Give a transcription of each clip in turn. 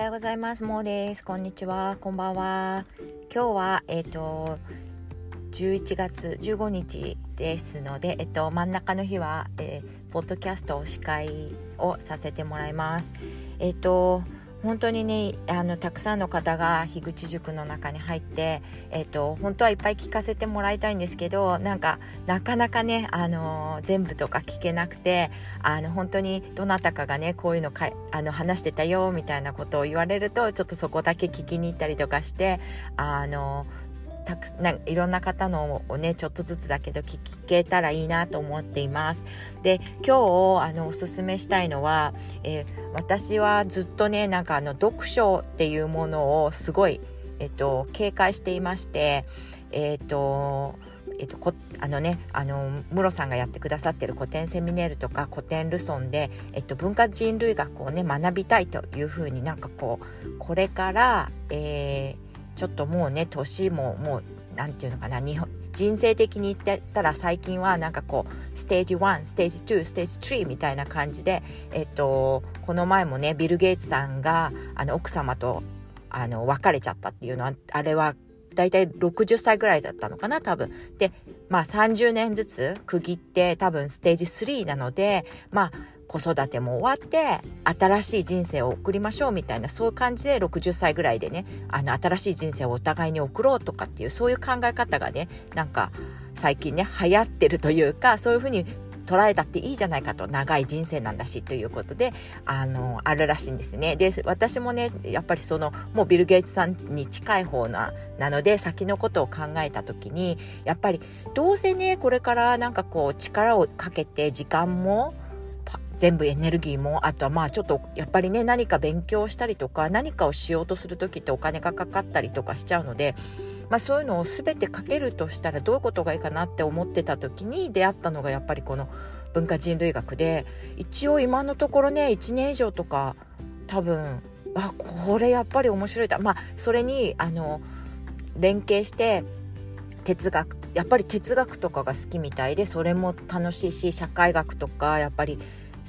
はようございます。もうです。こんにちは。こんばんは。今日は、えっ、ー、と、11月15日ですので、えっと、真ん中の日は、えー、ポッドキャスト司会をさせてもらいます。えっと、本当にねあのたくさんの方が樋口塾の中に入って、えっと、本当はいっぱい聞かせてもらいたいんですけどなんかなかなかね、あの全部とか聞けなくてあの本当にどなたかがねこういうのかあの話してたよみたいなことを言われるとちょっとそこだけ聞きに行ったりとかしてあのたくないろんな方のをねちょっとずつだけど聞けたらいいなと思っています。で今日あのおすすめしたいのは、えー、私はずっとねなんかあの読書っていうものをすごい、えっと、警戒していましてえっとえっと、こあのねあのムロさんがやってくださってる古典セミネールとか古典ルソンで、えっと、文化人類学をね学びたいというふうになんかこうこれから、えーちょっともうね年ももう何て言うのかな日本人生的に言ったら最近はなんかこうステージ1ステージ2ステージ3みたいな感じで、えっと、この前もねビル・ゲイツさんがあの奥様とあの別れちゃったっていうのはあれは大体60歳ぐらいだったのかな多分。でまあ30年ずつ区切って多分ステージ3なのでまあ子育ても終わって新しい人生を送りましょうみたいなそういう感じで60歳ぐらいでねあの新しい人生をお互いに送ろうとかっていうそういう考え方がねなんか最近ね流行ってるというかそういうふうに捉えたっていいじゃないかと長い人生なんだしということであのあるらしいんですね。で私もねやっぱりそのもうビル・ゲイツさんに近い方ななので先のことを考えた時にやっぱりどうせねこれからなんかこう力をかけて時間も全部エネルギーもあとはまあちょっとやっぱりね何か勉強したりとか何かをしようとする時ってお金がかかったりとかしちゃうので、まあ、そういうのを全てかけるとしたらどういうことがいいかなって思ってた時に出会ったのがやっぱりこの文化人類学で一応今のところね1年以上とか多分あこれやっぱり面白いだ。まあそれにあの連携して哲学やっぱり哲学とかが好きみたいでそれも楽しいし社会学とかやっぱり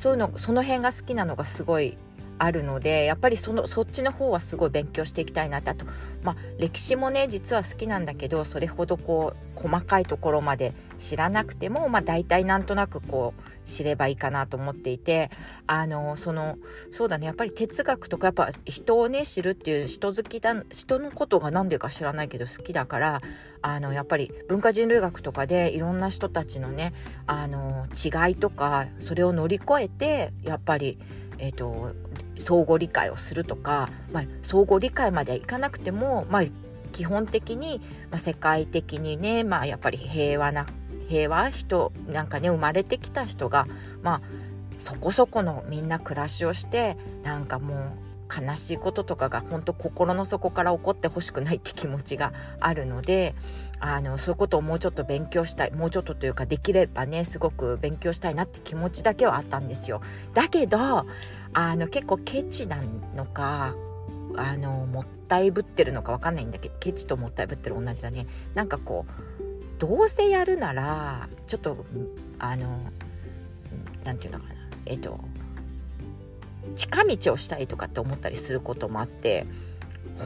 そういうのその辺が好きなのがすごいあるのでやっぱりそのそっちの方はすごい勉強していきたいなって。あと、まあ、歴史もね実は好きなんだけどそれほどこう細かいところまで知らなくても、まあ、大体なんとなくこう知ればいいかなと思っていてあのそのそうだねやっぱり哲学とかやっぱ人をね知るっていう人好きだ人のことが何でか知らないけど好きだからあのやっぱり文化人類学とかでいろんな人たちのねあの違いとかそれを乗り越えてやっぱりえーと相互理解をするとか、まあ、相互理解まではいかなくても、まあ、基本的に、まあ、世界的にね、まあ、やっぱり平和な平和人なんかね生まれてきた人がまあそこそこのみんな暮らしをしてなんかもう悲しいこととかが本当心の底から起こってほしくないって気持ちがあるのであのそういうことをもうちょっと勉強したいもうちょっとというかできればねすごく勉強したいなって気持ちだけはあったんですよ。だけどあの結構ケチなのかあのもったいぶってるのか分かんないんだけどケチともったいぶってる同じだね。なんかこうどうせやるならちょっとあの何て言うのかなえっと近道をしたいとかって思ったりすることもあって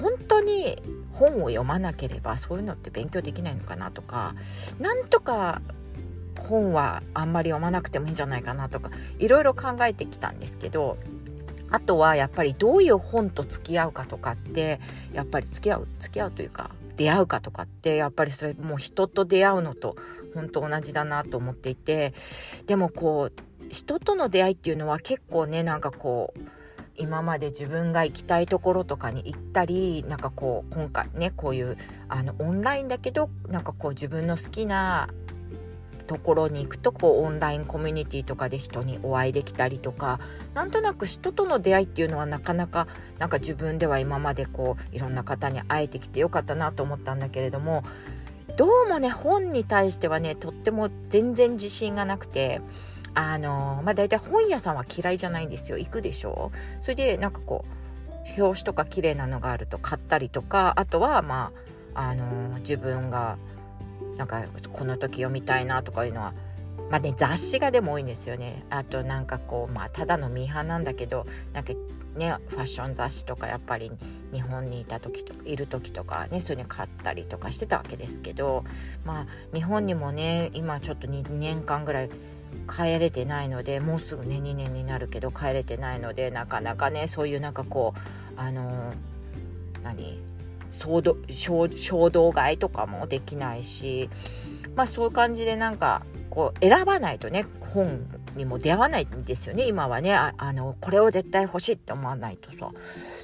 本当に本を読まなければそういうのって勉強できないのかなとかなんとか本はあんまり読まなくてもいいんじゃないかなとかいろいろ考えてきたんですけどあとはやっぱりどういう本と付き合うかとかってやっぱり付き合う付き合うというか出会うかとかってやっぱりそれもう人と出会うのと本当同じだなと思っていてでもこう人との出会いっていうのは結構ねなんかこう今まで自分が行きたいところとかに行ったりなんかこう今回ねこういうあのオンラインだけどなんかこう自分の好きなところに行くとこうオンラインコミュニティとかで人にお会いできたりとかなんとなく人との出会いっていうのはなかなかなんか自分では今までこういろんな方に会えてきてよかったなと思ったんだけれどもどうもね本に対してはねとっても全然自信がなくて。あのまあ大体本屋さんは嫌いじゃないんですよ。行くでしょ？それでなんかこう表紙とか綺麗なのがあると買ったりとかあとはまああの自分がなんかこの時読みたいなとかいうのはまあね雑誌がでも多いんですよね。あとなんかこうまあただのミーハーなんだけどなんかねファッション雑誌とかやっぱり日本にいた時とかいる時とかねそういうの買ったりとかしてたわけですけどまあ日本にもね今ちょっと2年間ぐらい帰れてないのでもうすぐね2年になるけど帰れてないのでなかなかねそういうなんかこうあの何衝動衝動買いとかもできないしまあそういう感じでなんかこう選ばないとね本にも出会わないんですよね。今はね。あのこれを絶対欲しいって思わないとさ。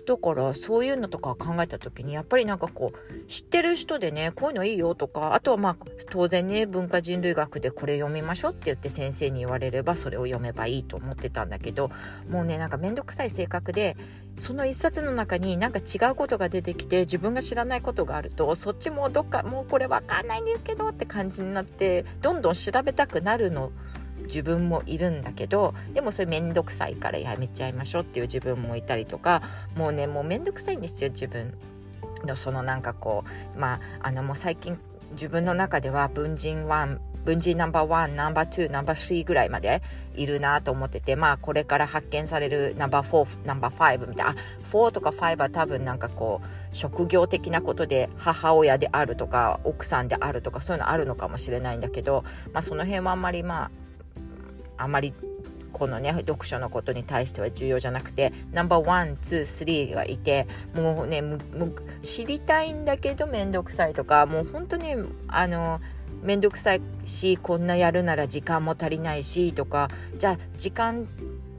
だからそういうのとか考えた時にやっぱりなんかこう知ってる人でねこういうのいいよとかあとはまあ当然ね文化人類学でこれ読みましょうって言って先生に言われればそれを読めばいいと思ってたんだけどもうねなんか面倒くさい性格でその一冊の中になんか違うことが出てきて自分が知らないことがあるとそっちもどっかもうこれ分かんないんですけどって感じになってどんどん調べたくなるの。自分もいるんだけどでもそれ面倒くさいからやめちゃいましょうっていう自分もいたりとかもうねもう面倒くさいんですよ自分のそのなんかこうまああのもう最近自分の中では文人1文人ナンバーワンナンバーツーナンバースリーぐらいまでいるなと思っててまあこれから発見されるナンバーフォーナンバーファイブみたいな4とか5は多分なんかこう職業的なことで母親であるとか奥さんであるとかそういうのあるのかもしれないんだけど、まあ、その辺はあんまりまああまりこのね読書のことに対しては重要じゃなくて number one two three がいてもうね知りたいんだけど面倒くさいとかもう本当にあの面倒くさいしこんなやるなら時間も足りないしとかじゃあ時間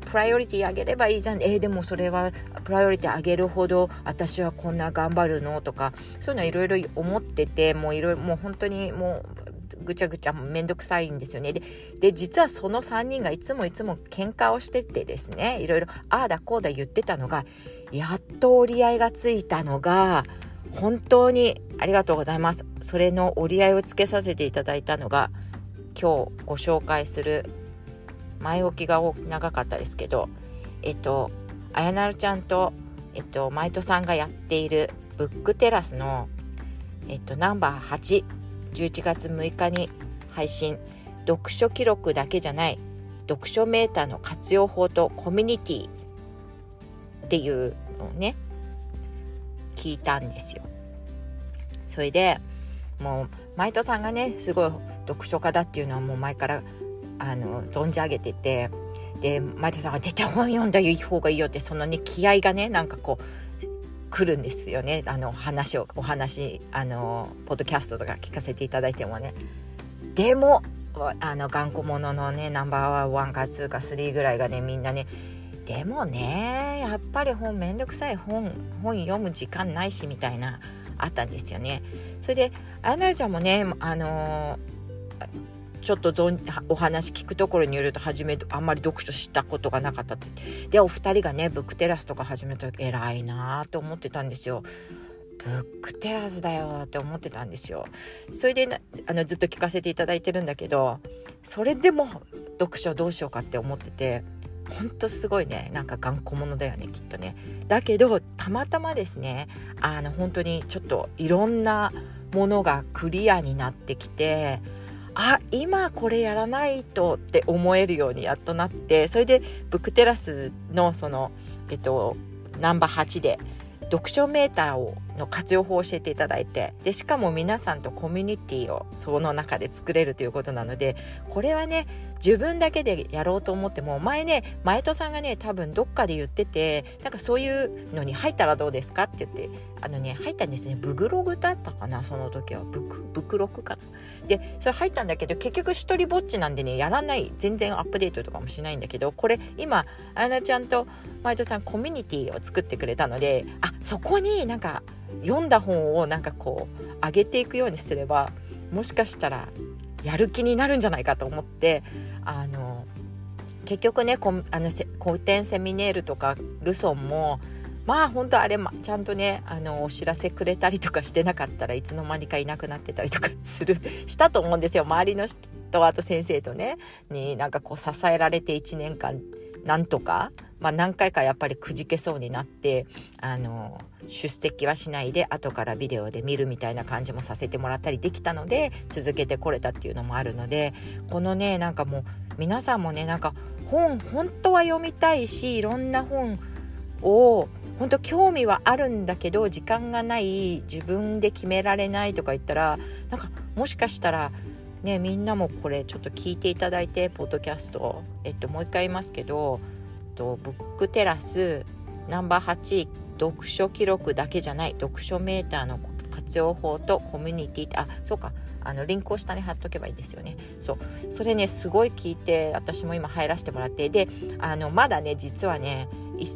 プライオリティ上げればいいじゃん。えー、でもそれはプライオリティ上げるほど私はこんな頑張るのとかそういうのいろいろ思っててもういろいろもう本当にもうぐちゃぐちゃめんどくさいんですよね。でで実はその3人がいつもいつも喧嘩をしててですねいろいろああだこうだ言ってたのがやっと折り合いがついたのが本当にありがとうございます。それの折り合いをつけさせていただいたのが今日ご紹介する前置きが長かったですけどえっとあやなるちゃんとえっとマイトさんがやっているブックテラスのえっとナンバー8 11月6日に配信。読書記録だけじゃない。読書メーターの活用法とコミュニティっていうのをね聞いたんですよ。それでもう前田さんがねすごい読書家だっていうのはもう前からあの存じ上げてて。で前田さんが絶対本読んだ方がいいよってそのね気合がねなんかこう来るんですよね。あの話をお話あのポッドキャストとか聞かせていただいてもね。でもあの頑固者のね number one か two か three ぐらいがねみんなね。でもねやっぱり本めんどくさい本本読む時間ないしみたいなあったんですよね。それであやなるちゃんもねあのちょっとお話聞くところによると初めあんまり読書したことがなかったってでお二人がねブックテラスとか始めた時偉いなと思ってたんですよ。ブックテラスだよって思ってたんですよ。それであのずっと聞かせていただいてるんだけどそれでも読書どうしようかって思っててほんとすごいねなんか頑固者だよねきっとね。だけどたまたまですねあの本当にちょっといろんなものがクリアになってきてあ今これやらないとって思えるようにやっとなってそれでブックテラスのそのえっとナンバー8で読書メーターをの活用法を教えていただいてでしかも皆さんとコミュニティをその中で作れるということなのでこれはね自分だけでやろうと思っても前ね前戸さんがね多分どっかで言っててなんかそういうのに入ったらどうですかって言ってあのね入ったんですね。ブグログだったかなその時は。ブクブクロクかな。でそれ入ったんだけど結局一人ぼっちなんでねやらない全然アップデートとかもしないんだけどこれ今あやなちゃんと前戸さんコミュニティを作ってくれたのであそこになんか読んだ本をなんかこう上げていくようにすればもしかしたらやる気になるんじゃないかと思ってあの結局ねこあの古典セミネールとかルソンもまあ本当あれ、ちゃんとねあのお知らせくれたりとかしてなかったらいつの間にかいなくなってたりとかするしたと思うんですよ。周りの人とあと先生とねになんかこう支えられて1年間なんとか、まあ、何回かやっぱりくじけそうになってあの出席はしないで後からビデオで見るみたいな感じもさせてもらったりできたので続けてこれたっていうのもあるのでこのねなんかもう皆さんもねなんか本本当は読みたいしいろんな本を本当興味はあるんだけど時間がない自分で決められないとか言ったらなんかもしかしたらねみんなもこれちょっと聞いていただいてポッドキャストえっともう一回言いますけどとブックテラスナンバー8読書記録だけじゃない読書メーターの活用法とコミュニティあそうか。あのリンクを下に貼っとけばいいですよね。そう。それねすごい聞いて私も今入らせてもらって。であのまだね実はね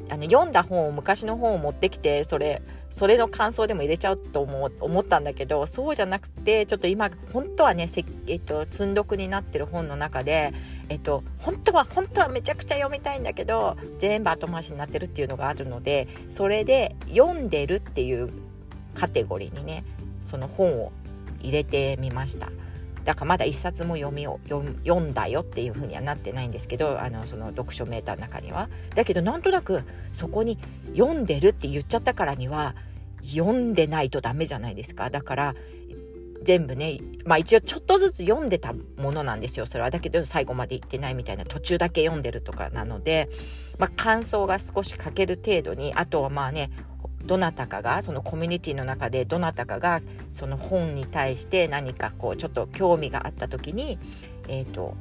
あの読んだ本を昔の本を持ってきてそれそれの感想でも入れちゃうと思思ったんだけどそうじゃなくてちょっと今本当はねせ、えっと、積んどくになってる本の中で、えっと、本当は本当はめちゃくちゃ読みたいんだけど全部後回しになってるっていうのがあるのでそれで読んでるっていうカテゴリーにねその本を入れてみました。だからまだ一冊も読みを読んだよっていうふうにはなってないんですけどあのその読書メーターの中には。だけどなんとなくそこに読んでるって言っちゃったからには読んでないとダメじゃないですか。だから全部ねまあ一応ちょっとずつ読んでたものなんですよそれはだけど最後まで行ってないみたいな途中だけ読んでるとかなので、まあ、感想が少し書ける程度にあとはまあねどなたかがそのコミュニティの中でどなたかがその本に対して何かこうちょっと興味があった時にえっ、ー、と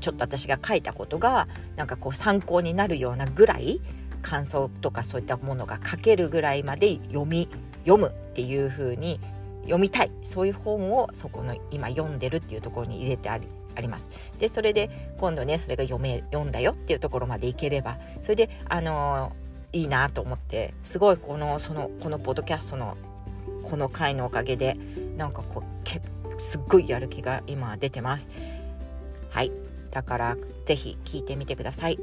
ちょっと私が書いたことがなんかこう参考になるようなぐらい感想とかそういったものが書けるぐらいまで読み読むっていう風に読みたいそういう本をそこの今読んでるっていうところに入れてありあります。でそれで今度ねそれが読め読んだよっていうところまでいければそれであのーいいなと思ってすごいこのそのこのポッドキャストのこの回のおかげでなんかこうけすっごいやる気が今出てます。はい。だから是非聞いてみてください。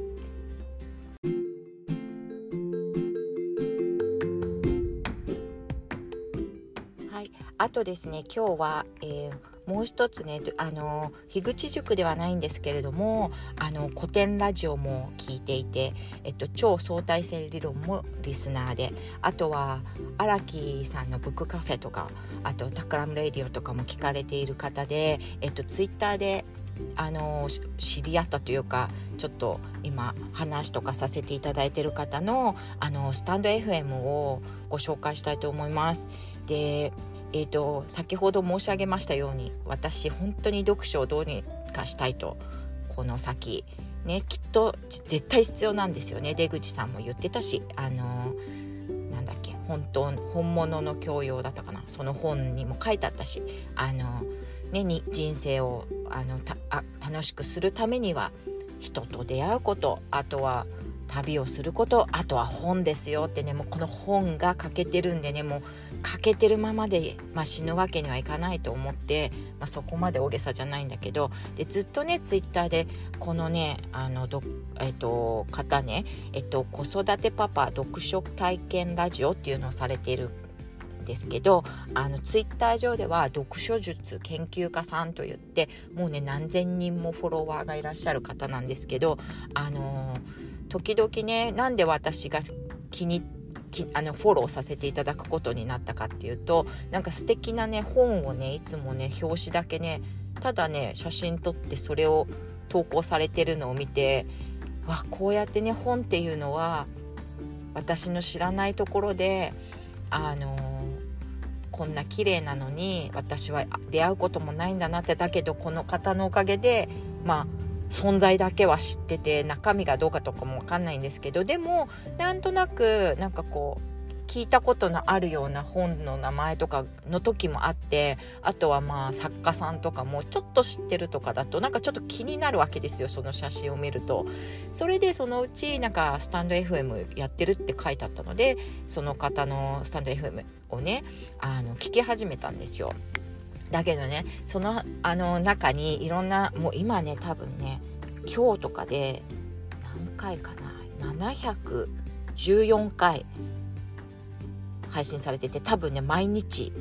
あとですね今日は、えーもう一つねあの樋口塾ではないんですけれどもあの古典ラジオも聞いていて、えっと、超相対性理論もリスナーであとは荒木さんのブックカフェとかあと Takram Radio とかも聞かれている方で、えっと、ツイッターであの知り合ったというかちょっと今話とかさせていただいている方のあのスタンド FM をご紹介したいと思います。でえーと、先ほど申し上げましたように私本当に読書をどうにかしたいとこの先ねきっと絶対必要なんですよね。出口さんも言ってたしあのー、なんだっけ本当本物の教養だったかな。その本にも書いてあったしあのー、ねに人生をあのたあ楽しくするためには人と出会うことあとは旅をすることあとは本ですよってねもうこの本が欠けてるんでねもう欠けてるままで、まあ、死ぬわけにはいかないと思って、まあ、そこまで大げさじゃないんだけどでずっとねツイッターでこのねあのど、えっと、方ね、えっと、子育てパパ読書体験ラジオっていうのをされているんですけどあのツイッター上では読書術研究家さんといってもうね何千人もフォロワーがいらっしゃる方なんですけどあのー時々ねなんで私が気に入ってきあのフォローさせていただくことになったかっていうとなんか素敵なね本をねいつもね表紙だけねただね写真撮ってそれを投稿されてるのを見てわこうやってね本っていうのは私の知らないところであのー、こんな綺麗なのに私は出会うこともないんだなってだけどこの方のおかげでまあ存在だけは知ってて中身がどうかとかも分かんないんですけどでもなんとなくなんかこう聞いたことのあるような本の名前とかの時もあってあとはまあ作家さんとかもちょっと知ってるとかだとなんかちょっと気になるわけですよその写真を見ると。それでそのうちなんかスタンド FM やってるって書いてあったのでその方のスタンド FM をねあの聞き始めたんですよ。だけどねそのあの中にいろんなもう今ね多分ね今日とかで何回かな714回配信されてて多分ね毎日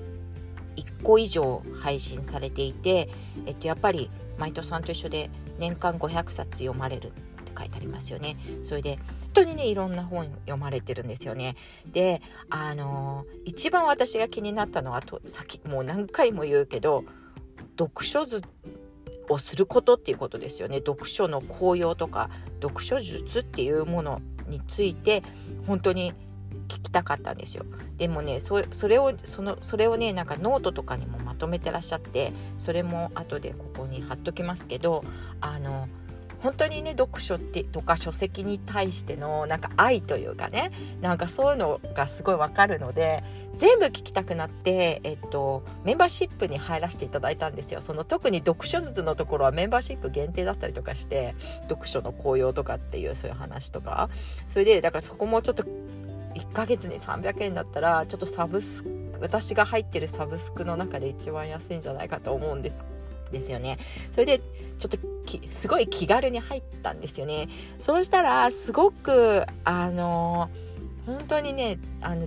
1個以上配信されていて、えっと、やっぱり毎年さんと一緒で年間500冊読まれる。書いてありますよね。それで本当にねいろんな本読まれてるんですよね。であの一番私が気になったのはと先もう何回も言うけど読書図をすることっていうことですよね読書の効用とか読書術っていうものについて本当に聞きたかったんですよでもねそれをそのそれをねなんかノートとかにもまとめてらっしゃってそれも後でここに貼っときますけどあの本当にね読書ってとか書籍に対してのなんか愛というかねなんかそういうのがすごいわかるので全部聞きたくなって、えっと、メンバーシップに入らせていただいたんですよ。その特に読書術のところはメンバーシップ限定だったりとかして読書の効用とかっていうそういう話とか。それでだからそこもちょっと1ヶ月に300円だったらちょっとサブス私が入ってるサブスクの中で一番安いんじゃないかと思うんです。ですよね。それでちょっとすごい気軽に入ったんですよね。そうしたらすごくあの本当にねあの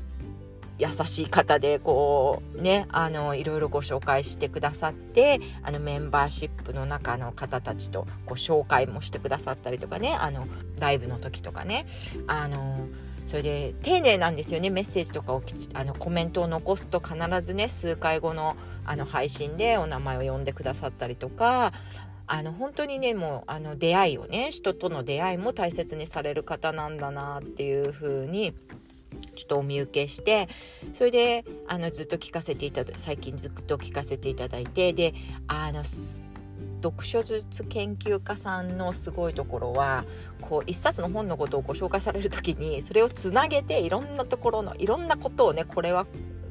優しい方でこうねあのいろいろご紹介してくださってあのメンバーシップの中の方たちとご紹介もしてくださったりとかねあのライブの時とかね。あのそれで丁寧なんですよね。メッセージとかをあのコメントを残すと必ずね数回後のあの配信でお名前を呼んでくださったりとかあの本当にねもうあの出会いをね人との出会いも大切にされる方なんだなっていう風にちょっとお見受けしてそれであのずっと聞かせていただ最近ずっと聞かせていただいてであの読書術研究家さんのすごいところはこう一冊の本のことをご紹介される時にそれをつなげていろんなところのいろんなことをねこれは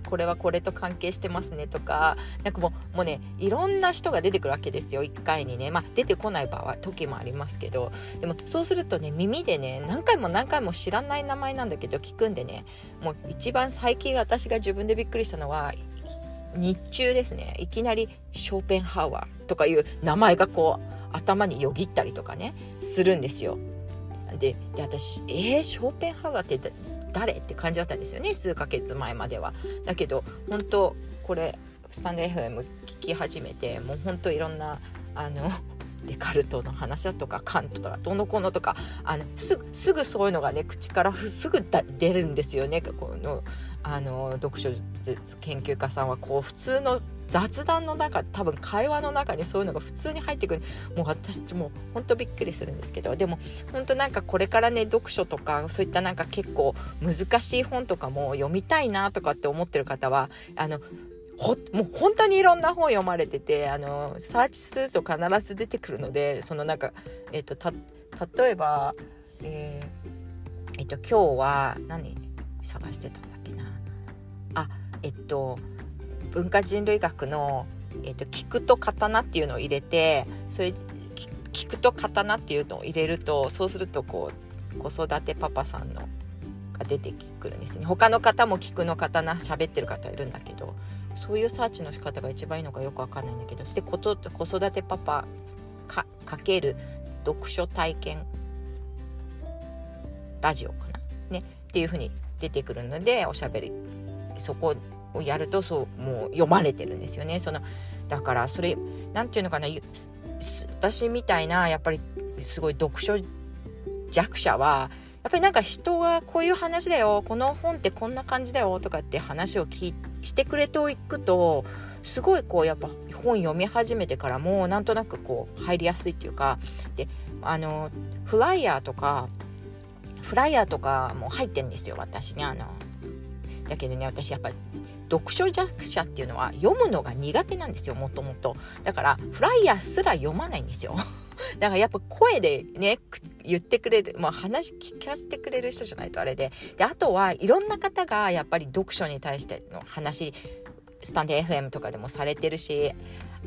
これはこれと関係してますねとかなんかもうもうねいろんな人が出てくるわけですよ1回にね。まあ出てこない場合時もありますけど。でもそうするとね耳でね何回も何回も知らない名前なんだけど聞くんでねもう一番最近私が自分でびっくりしたのは日中ですねいきなりショーペンハワーとかいう名前がこう頭によぎったりとかねするんですよ。でで私えー、ショーペンハワーって誰って感じだったんですよね数ヶ月前までは。だけど本当これスタンド FM 聞き始めてもう本当いろんなあのデカルトの話だとかカントとかどのこのとかあのすすぐそういうのがね口からすぐ出るんですよね。このあの読書研究家さんはこう普通の雑談の中多分会話の中にそういうのが普通に入ってくる。もう私もうほんとびっくりするんですけど。でも本当なんかこれからね読書とかそういったなんか結構難しい本とかも読みたいなとかって思ってる方はあのほもう本当にいろんな本読まれててあのサーチすると必ず出てくるのでそのなんか、えっと、例えば、えー、えっと、今日は何探してたんだっけな。あえっと文化人類学の、えっと、菊と刀っていうのを入れてそれ菊と刀っていうのを入れるとそうするとこう子育てパパさんのが出てくるんですね。他の方も菊の刀喋ってる方いるんだけどそういうサーチの仕方が一番いいのかよくわかんないんだけどそして子育てパパかかける読書体験ラジオかな？ねっていう風に出てくるのでおしゃべりそこをやるとそうもう読まれてるんですよね。そのだからそれ何て言うのかな私みたいなやっぱりすごい読書弱者はやっぱりなんか人がこういう話だよこの本ってこんな感じだよとかって話を聞してくれておくとすごいこうやっぱ本読み始めてからもなんとなくこう入りやすいっていうかであのフライヤーとかフライヤーとかも入ってんですよ私ねあのだけどね私やっぱ読書弱者っていうのは読むのが苦手なんですよもともと。だからフライヤーすら読まないんですよ。だからやっぱ声でね言ってくれる、まあ、話聞かせてくれる人じゃないとあれで。であとはいろんな方がやっぱり読書に対しての話スタンド FM とかでもされてるし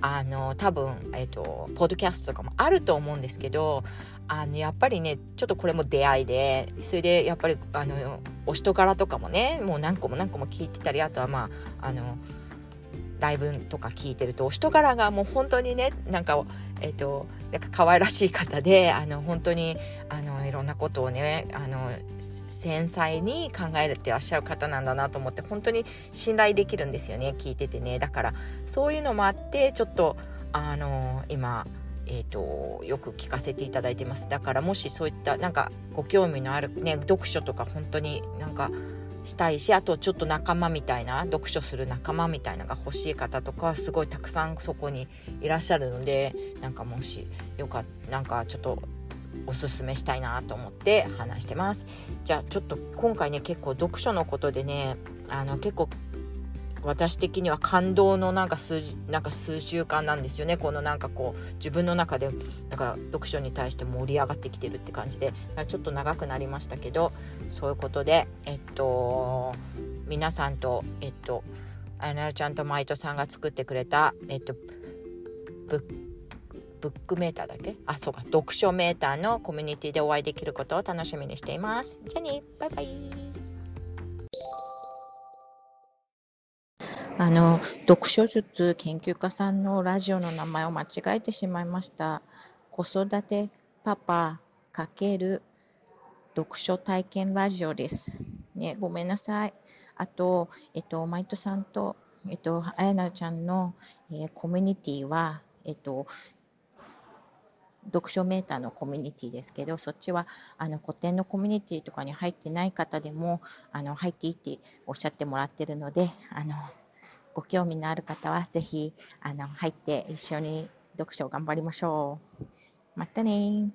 あの多分、えーと、ポッドキャストとかもあると思うんですけどあのやっぱりねちょっとこれも出会いでそれでやっぱりあのお人柄とかもねもう何個も何個も聞いてたりあとはまああのライブとか聞いてるとお人柄がもう本当にねなんかえっ、ー、となんか可愛らしい方であの本当にあのいろんなことをねあの繊細に考えてらっしゃる方なんだなと思って本当に信頼できるんですよね聞いててね。だからそういうのもあってちょっとあの今えーと、よく聞かせていただいてます。だからもしそういったなんかご興味のある、ね、読書とか本当になんかしたいしあとちょっと仲間みたいな読書する仲間みたいなのが欲しい方とかすごいたくさんそこにいらっしゃるのでなんかもしよかったなんかちょっとおすすめしたいなと思って話してます。じゃあちょっと今回ね結構読書のことでねあの結構私的には感動のなんか数字なんか数週間なんですよね。このなんかこう自分の中でなんか読書に対して盛り上がってきてるって感じで。ちょっと長くなりましたけどそういうことでえっと皆さんとえっとあやなちゃんとマイトさんが作ってくれたえっとブックメーターだけ？あそうか。読書メーターのコミュニティでお会いできることを楽しみにしています。じゃあね。バイバイ。あの読書術研究家さんのラジオの名前を間違えてしまいました。子育てパパ×読書体験ラジオです。ね、ごめんなさい。あと、えっと、マイトさんと、えっと、あやなちゃんの、えー、コミュニティは、えっと、読書メーターのコミュニティですけど、そっちはあの古典のコミュニティとかに入ってない方でもあの入っていいっておっしゃってもらってるので、あのご興味のある方はぜひあの入って一緒に読書を頑張りましょう。またね